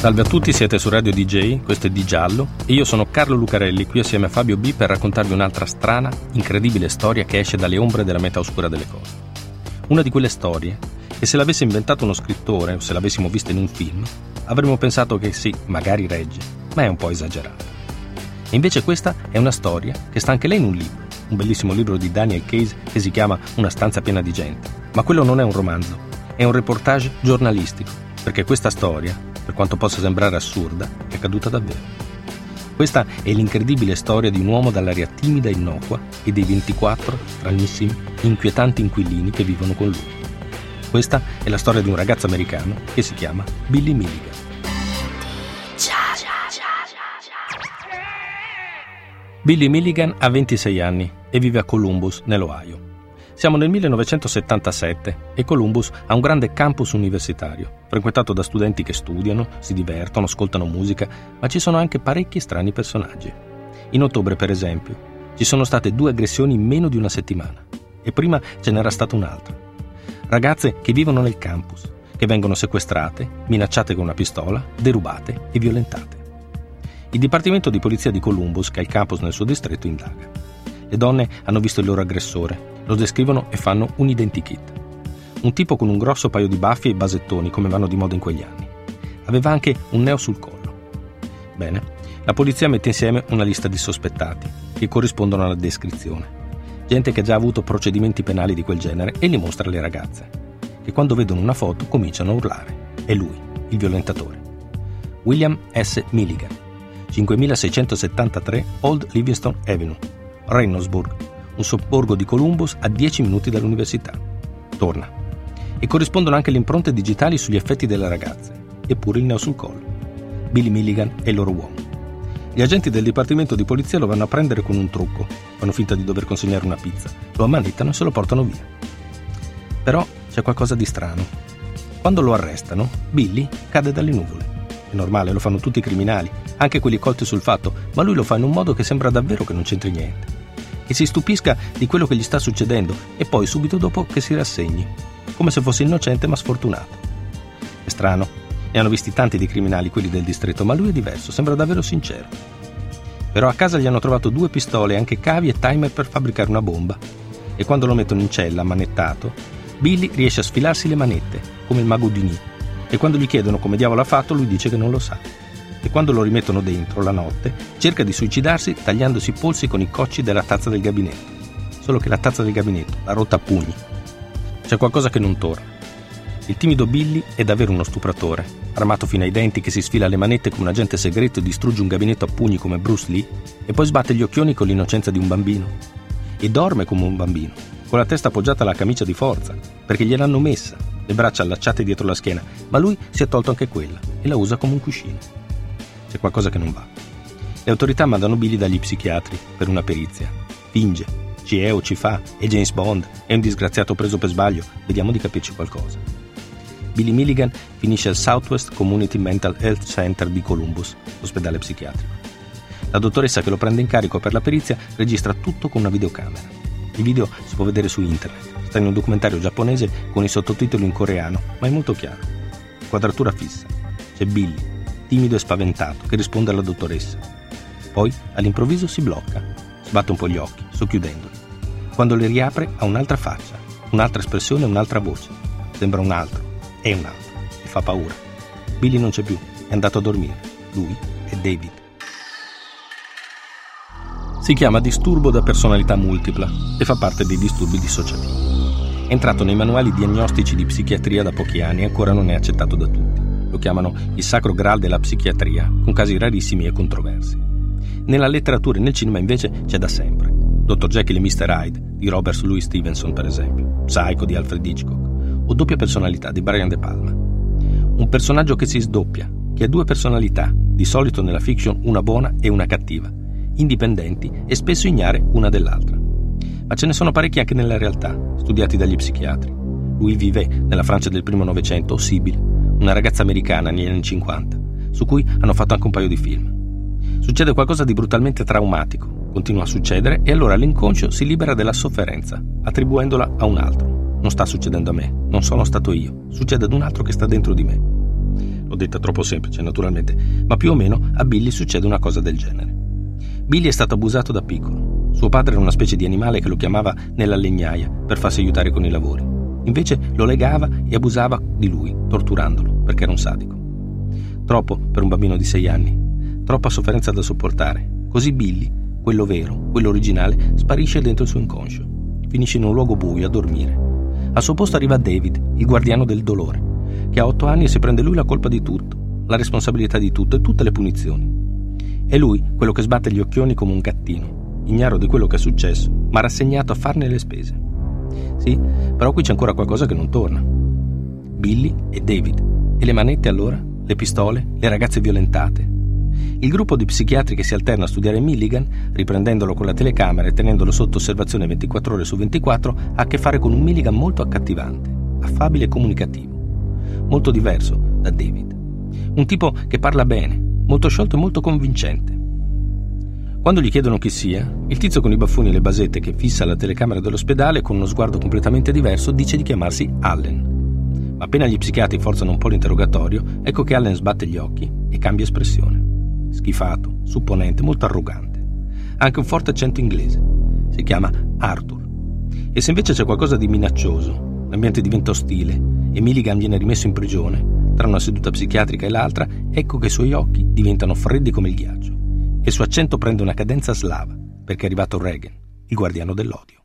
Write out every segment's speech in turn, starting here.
Salve a tutti, siete su Radio DJ, questo è Di Giallo e io sono Carlo Lucarelli qui assieme a Fabio B per raccontarvi un'altra strana, incredibile storia che esce dalle ombre della metà oscura delle cose. Una di quelle storie che se l'avesse inventato uno scrittore o se l'avessimo vista in un film avremmo pensato che sì, magari regge, ma è un po' esagerato. E invece questa è una storia che sta anche lei in un libro, un bellissimo libro di Daniel Case che si chiama Una stanza piena di gente. Ma quello non è un romanzo, è un reportage giornalistico, perché questa storia per quanto possa sembrare assurda, è accaduta davvero. Questa è l'incredibile storia di un uomo dall'aria timida e innocua e dei 24 stranissimi, inquietanti inquilini che vivono con lui. Questa è la storia di un ragazzo americano che si chiama Billy Milligan. Billy Milligan ha 26 anni e vive a Columbus, nell'Ohio. Siamo nel 1977 e Columbus ha un grande campus universitario, frequentato da studenti che studiano, si divertono, ascoltano musica, ma ci sono anche parecchi strani personaggi. In ottobre, per esempio, ci sono state due aggressioni in meno di una settimana e prima ce n'era stata un'altra. Ragazze che vivono nel campus, che vengono sequestrate, minacciate con una pistola, derubate e violentate. Il Dipartimento di Polizia di Columbus, che ha il campus nel suo distretto, indaga. Le donne hanno visto il loro aggressore lo descrivono e fanno un identikit. Un tipo con un grosso paio di baffi e basettoni come vanno di moda in quegli anni. Aveva anche un neo sul collo. Bene, la polizia mette insieme una lista di sospettati che corrispondono alla descrizione. Gente che ha già avuto procedimenti penali di quel genere e li mostra alle ragazze, che quando vedono una foto cominciano a urlare. È lui, il violentatore. William S. Milligan, 5673 Old Livingston Avenue, Reynoldsburg, un sobborgo di Columbus a 10 minuti dall'università. Torna. E corrispondono anche le impronte digitali sugli effetti delle ragazze, eppure il neo sul collo. Billy Milligan è il loro uomo. Gli agenti del dipartimento di polizia lo vanno a prendere con un trucco, fanno finta di dover consegnare una pizza, lo ammanettano e se lo portano via. Però c'è qualcosa di strano. Quando lo arrestano, Billy cade dalle nuvole. È normale, lo fanno tutti i criminali, anche quelli colti sul fatto, ma lui lo fa in un modo che sembra davvero che non c'entri niente che si stupisca di quello che gli sta succedendo e poi subito dopo che si rassegni, come se fosse innocente ma sfortunato. È strano, ne hanno visti tanti di criminali quelli del distretto, ma lui è diverso, sembra davvero sincero. Però a casa gli hanno trovato due pistole, anche cavi e timer per fabbricare una bomba. E quando lo mettono in cella, manettato, Billy riesce a sfilarsi le manette, come il mago di Ni. E quando gli chiedono come diavolo ha fatto, lui dice che non lo sa e quando lo rimettono dentro la notte cerca di suicidarsi tagliandosi i polsi con i cocci della tazza del gabinetto. Solo che la tazza del gabinetto l'ha rotta a pugni. C'è qualcosa che non torna. Il timido Billy è davvero uno stupratore, armato fino ai denti che si sfila le manette come un agente segreto e distrugge un gabinetto a pugni come Bruce Lee e poi sbatte gli occhioni con l'innocenza di un bambino. E dorme come un bambino, con la testa appoggiata alla camicia di forza, perché gliel'hanno messa, le braccia allacciate dietro la schiena, ma lui si è tolto anche quella e la usa come un cuscino. C'è qualcosa che non va. Le autorità mandano Billy dagli psichiatri per una perizia. Finge, ci è o ci fa, è James Bond, è un disgraziato preso per sbaglio, vediamo di capirci qualcosa. Billy Milligan finisce al Southwest Community Mental Health Center di Columbus, l'ospedale psichiatrico. La dottoressa che lo prende in carico per la perizia registra tutto con una videocamera. Il video si può vedere su internet, sta in un documentario giapponese con i sottotitoli in coreano, ma è molto chiaro. Quadratura fissa. C'è Billy, timido e spaventato, che risponde alla dottoressa. Poi, all'improvviso, si blocca, sbatte un po' gli occhi, socchiudendoli. Quando li riapre ha un'altra faccia, un'altra espressione, un'altra voce. Sembra un altro, è un altro, e fa paura. Billy non c'è più, è andato a dormire. Lui è David. Si chiama disturbo da personalità multipla e fa parte dei disturbi dissociativi. È entrato nei manuali diagnostici di psichiatria da pochi anni e ancora non è accettato da tutti. Lo chiamano il sacro graal della psichiatria, con casi rarissimi e controversi. Nella letteratura e nel cinema invece c'è da sempre. Dr. Jekyll e Mr. Hyde di Robert Louis Stevenson, per esempio, Psycho di Alfred Hitchcock o Doppia personalità di Brian De Palma. Un personaggio che si sdoppia, che ha due personalità, di solito nella fiction una buona e una cattiva, indipendenti e spesso ignare una dell'altra. ma ce ne sono parecchi anche nella realtà, studiati dagli psichiatri. Louis Vivet, nella Francia del primo Novecento, o Sibyl, una ragazza americana negli anni 50, su cui hanno fatto anche un paio di film. Succede qualcosa di brutalmente traumatico, continua a succedere e allora l'inconscio si libera della sofferenza, attribuendola a un altro. Non sta succedendo a me, non sono stato io, succede ad un altro che sta dentro di me. L'ho detta troppo semplice, naturalmente, ma più o meno a Billy succede una cosa del genere. Billy è stato abusato da piccolo, suo padre era una specie di animale che lo chiamava nella legnaia per farsi aiutare con i lavori. Invece lo legava e abusava di lui, torturandolo, perché era un sadico. Troppo per un bambino di sei anni. Troppa sofferenza da sopportare. Così Billy, quello vero, quello originale, sparisce dentro il suo inconscio. Finisce in un luogo buio a dormire. Al suo posto arriva David, il guardiano del dolore, che ha otto anni e si prende lui la colpa di tutto, la responsabilità di tutto e tutte le punizioni. È lui quello che sbatte gli occhioni come un gattino, ignaro di quello che è successo, ma rassegnato a farne le spese. Sì, però qui c'è ancora qualcosa che non torna. Billy e David. E le manette allora? Le pistole? Le ragazze violentate? Il gruppo di psichiatri che si alterna a studiare Milligan, riprendendolo con la telecamera e tenendolo sotto osservazione 24 ore su 24, ha a che fare con un Milligan molto accattivante, affabile e comunicativo. Molto diverso da David. Un tipo che parla bene, molto sciolto e molto convincente. Quando gli chiedono chi sia, il tizio con i baffoni e le basette che fissa la telecamera dell'ospedale con uno sguardo completamente diverso dice di chiamarsi Allen. Ma appena gli psichiatri forzano un po' l'interrogatorio, ecco che Allen sbatte gli occhi e cambia espressione. Schifato, supponente, molto arrogante. Ha anche un forte accento inglese. Si chiama Arthur. E se invece c'è qualcosa di minaccioso, l'ambiente diventa ostile e Milligan viene rimesso in prigione, tra una seduta psichiatrica e l'altra, ecco che i suoi occhi diventano freddi come il ghiaccio il suo accento prende una cadenza slava, perché è arrivato Reagan, il guardiano dell'odio.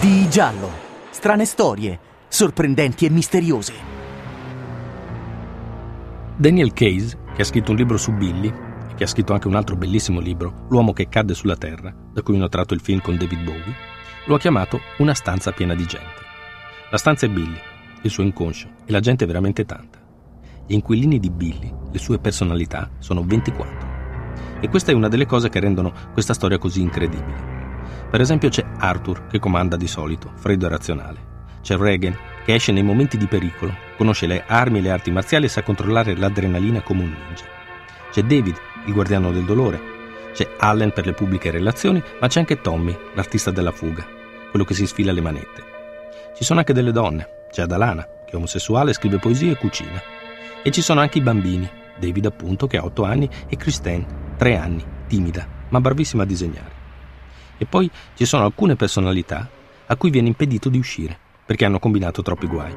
Di giallo, strane storie, sorprendenti e misteriose. Daniel Case, che ha scritto un libro su Billy, e che ha scritto anche un altro bellissimo libro, L'uomo che cadde sulla terra, da cui hanno tratto il film con David Bowie, lo ha chiamato Una stanza piena di gente. La stanza è Billy, il suo inconscio, e la gente è veramente tanta. Gli inquilini di Billy, le sue personalità, sono 24. E questa è una delle cose che rendono questa storia così incredibile. Per esempio c'è Arthur, che comanda di solito, freddo e razionale. C'è Reagan, che esce nei momenti di pericolo, conosce le armi e le arti marziali e sa controllare l'adrenalina come un ninja. C'è David, il guardiano del dolore. C'è Allen per le pubbliche relazioni, ma c'è anche Tommy, l'artista della fuga, quello che si sfila le manette. Ci sono anche delle donne. C'è Adalana, che è omosessuale, scrive poesie e cucina. E ci sono anche i bambini, David appunto, che ha 8 anni, e Christine, tre anni, timida, ma bravissima a disegnare. E poi ci sono alcune personalità a cui viene impedito di uscire perché hanno combinato troppi guai.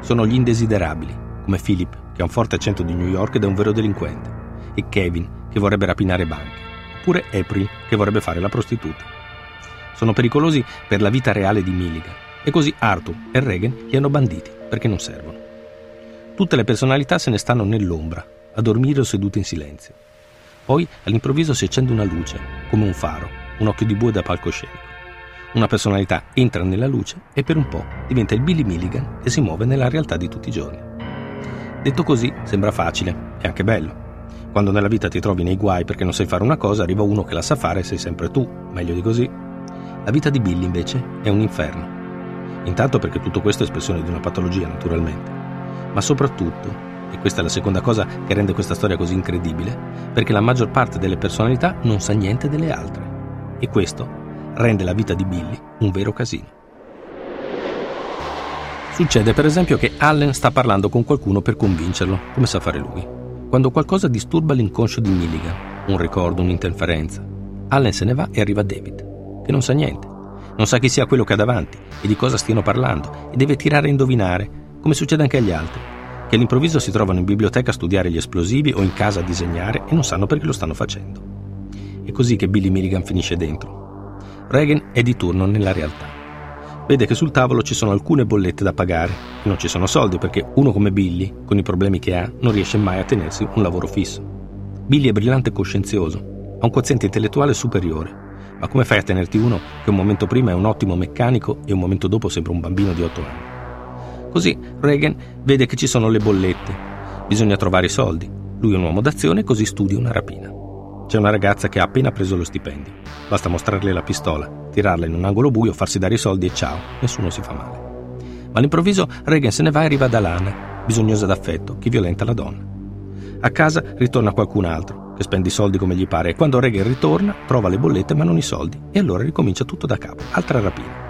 Sono gli indesiderabili, come Philip, che ha un forte accento di New York ed è un vero delinquente, e Kevin, che vorrebbe rapinare banche, oppure April, che vorrebbe fare la prostituta. Sono pericolosi per la vita reale di Milligan, e così Arthur e Regan li hanno banditi perché non servono. Tutte le personalità se ne stanno nell'ombra, a dormire o sedute in silenzio. Poi all'improvviso si accende una luce, come un faro, un occhio di bue da palcoscenico. Una personalità entra nella luce e per un po' diventa il Billy Milligan che si muove nella realtà di tutti i giorni. Detto così sembra facile e anche bello. Quando nella vita ti trovi nei guai perché non sai fare una cosa, arriva uno che la sa fare e sei sempre tu, meglio di così. La vita di Billy invece è un inferno. Intanto perché tutto questo è espressione di una patologia, naturalmente, ma soprattutto e questa è la seconda cosa che rende questa storia così incredibile, perché la maggior parte delle personalità non sa niente delle altre. E questo rende la vita di Billy un vero casino. Succede per esempio che Allen sta parlando con qualcuno per convincerlo, come sa fare lui. Quando qualcosa disturba l'inconscio di Milligan, un ricordo, un'interferenza, Allen se ne va e arriva David, che non sa niente. Non sa chi sia quello che ha davanti e di cosa stiano parlando e deve tirare a indovinare, come succede anche agli altri che all'improvviso si trovano in biblioteca a studiare gli esplosivi o in casa a disegnare e non sanno perché lo stanno facendo. È così che Billy Milligan finisce dentro. Reagan è di turno nella realtà. Vede che sul tavolo ci sono alcune bollette da pagare e non ci sono soldi perché uno come Billy, con i problemi che ha, non riesce mai a tenersi un lavoro fisso. Billy è brillante e coscienzioso, ha un quoziente intellettuale superiore, ma come fai a tenerti uno che un momento prima è un ottimo meccanico e un momento dopo sembra un bambino di 8 anni? Così Reagan vede che ci sono le bollette. Bisogna trovare i soldi. Lui è un uomo d'azione, così studia una rapina. C'è una ragazza che ha appena preso lo stipendio. Basta mostrarle la pistola, tirarla in un angolo buio, farsi dare i soldi e ciao, nessuno si fa male. Ma all'improvviso Reagan se ne va e arriva da Lana, bisognosa d'affetto, che violenta la donna. A casa ritorna qualcun altro, che spende i soldi come gli pare, e quando Reagan ritorna trova le bollette ma non i soldi, e allora ricomincia tutto da capo, altra rapina.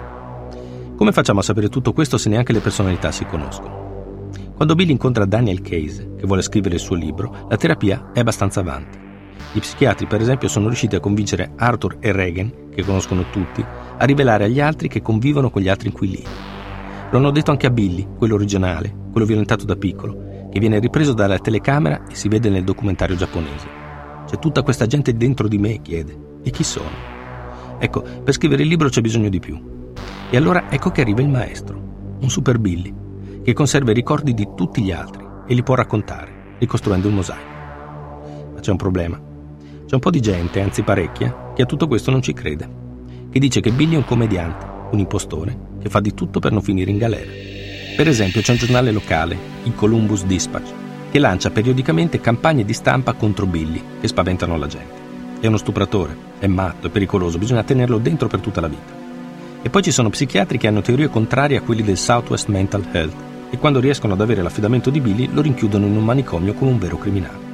Come facciamo a sapere tutto questo se neanche le personalità si conoscono? Quando Bill incontra Daniel Case, che vuole scrivere il suo libro, la terapia è abbastanza avanti. Gli psichiatri, per esempio, sono riusciti a convincere Arthur e Reagan, che conoscono tutti, a rivelare agli altri che convivono con gli altri inquilini. Lo hanno detto anche a Billy, quello originale, quello violentato da piccolo, che viene ripreso dalla telecamera e si vede nel documentario giapponese. C'è tutta questa gente dentro di me, chiede. E chi sono? Ecco, per scrivere il libro c'è bisogno di più. E allora ecco che arriva il maestro, un super Billy, che conserva i ricordi di tutti gli altri e li può raccontare, ricostruendo un mosaico. Ma c'è un problema. C'è un po' di gente, anzi parecchia, che a tutto questo non ci crede, che dice che Billy è un commediante, un impostore, che fa di tutto per non finire in galera. Per esempio c'è un giornale locale, il Columbus Dispatch, che lancia periodicamente campagne di stampa contro Billy, che spaventano la gente. È uno stupratore, è matto, è pericoloso, bisogna tenerlo dentro per tutta la vita. E poi ci sono psichiatri che hanno teorie contrarie a quelli del Southwest Mental Health e quando riescono ad avere l'affidamento di Billy lo rinchiudono in un manicomio come un vero criminale.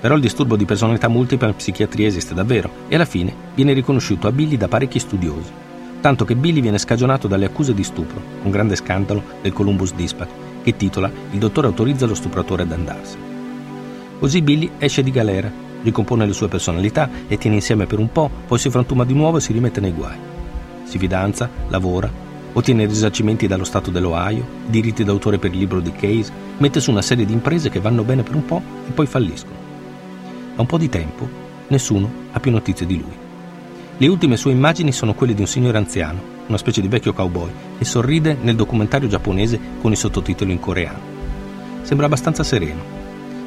Però il disturbo di personalità multipla in psichiatria esiste davvero e alla fine viene riconosciuto a Billy da parecchi studiosi, tanto che Billy viene scagionato dalle accuse di stupro, un grande scandalo del Columbus Dispatch, che titola Il dottore autorizza lo stupratore ad andarsene. Così Billy esce di galera, ricompone le sue personalità e tiene insieme per un po', poi si frantuma di nuovo e si rimette nei guai. Si fidanza, lavora, ottiene risarcimenti dallo Stato dell'Ohio, diritti d'autore per il libro di Case, mette su una serie di imprese che vanno bene per un po' e poi falliscono. Da un po' di tempo nessuno ha più notizie di lui. Le ultime sue immagini sono quelle di un signore anziano, una specie di vecchio cowboy, che sorride nel documentario giapponese con i sottotitoli in coreano. Sembra abbastanza sereno,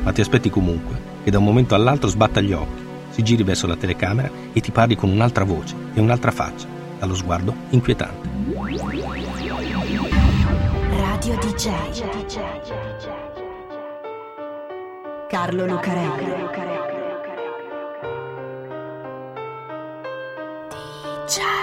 ma ti aspetti comunque che da un momento all'altro sbatta gli occhi, si giri verso la telecamera e ti parli con un'altra voce e un'altra faccia, dallo sguardo inquietante. Radio DJ. Carlo Lucarelli. Ciao.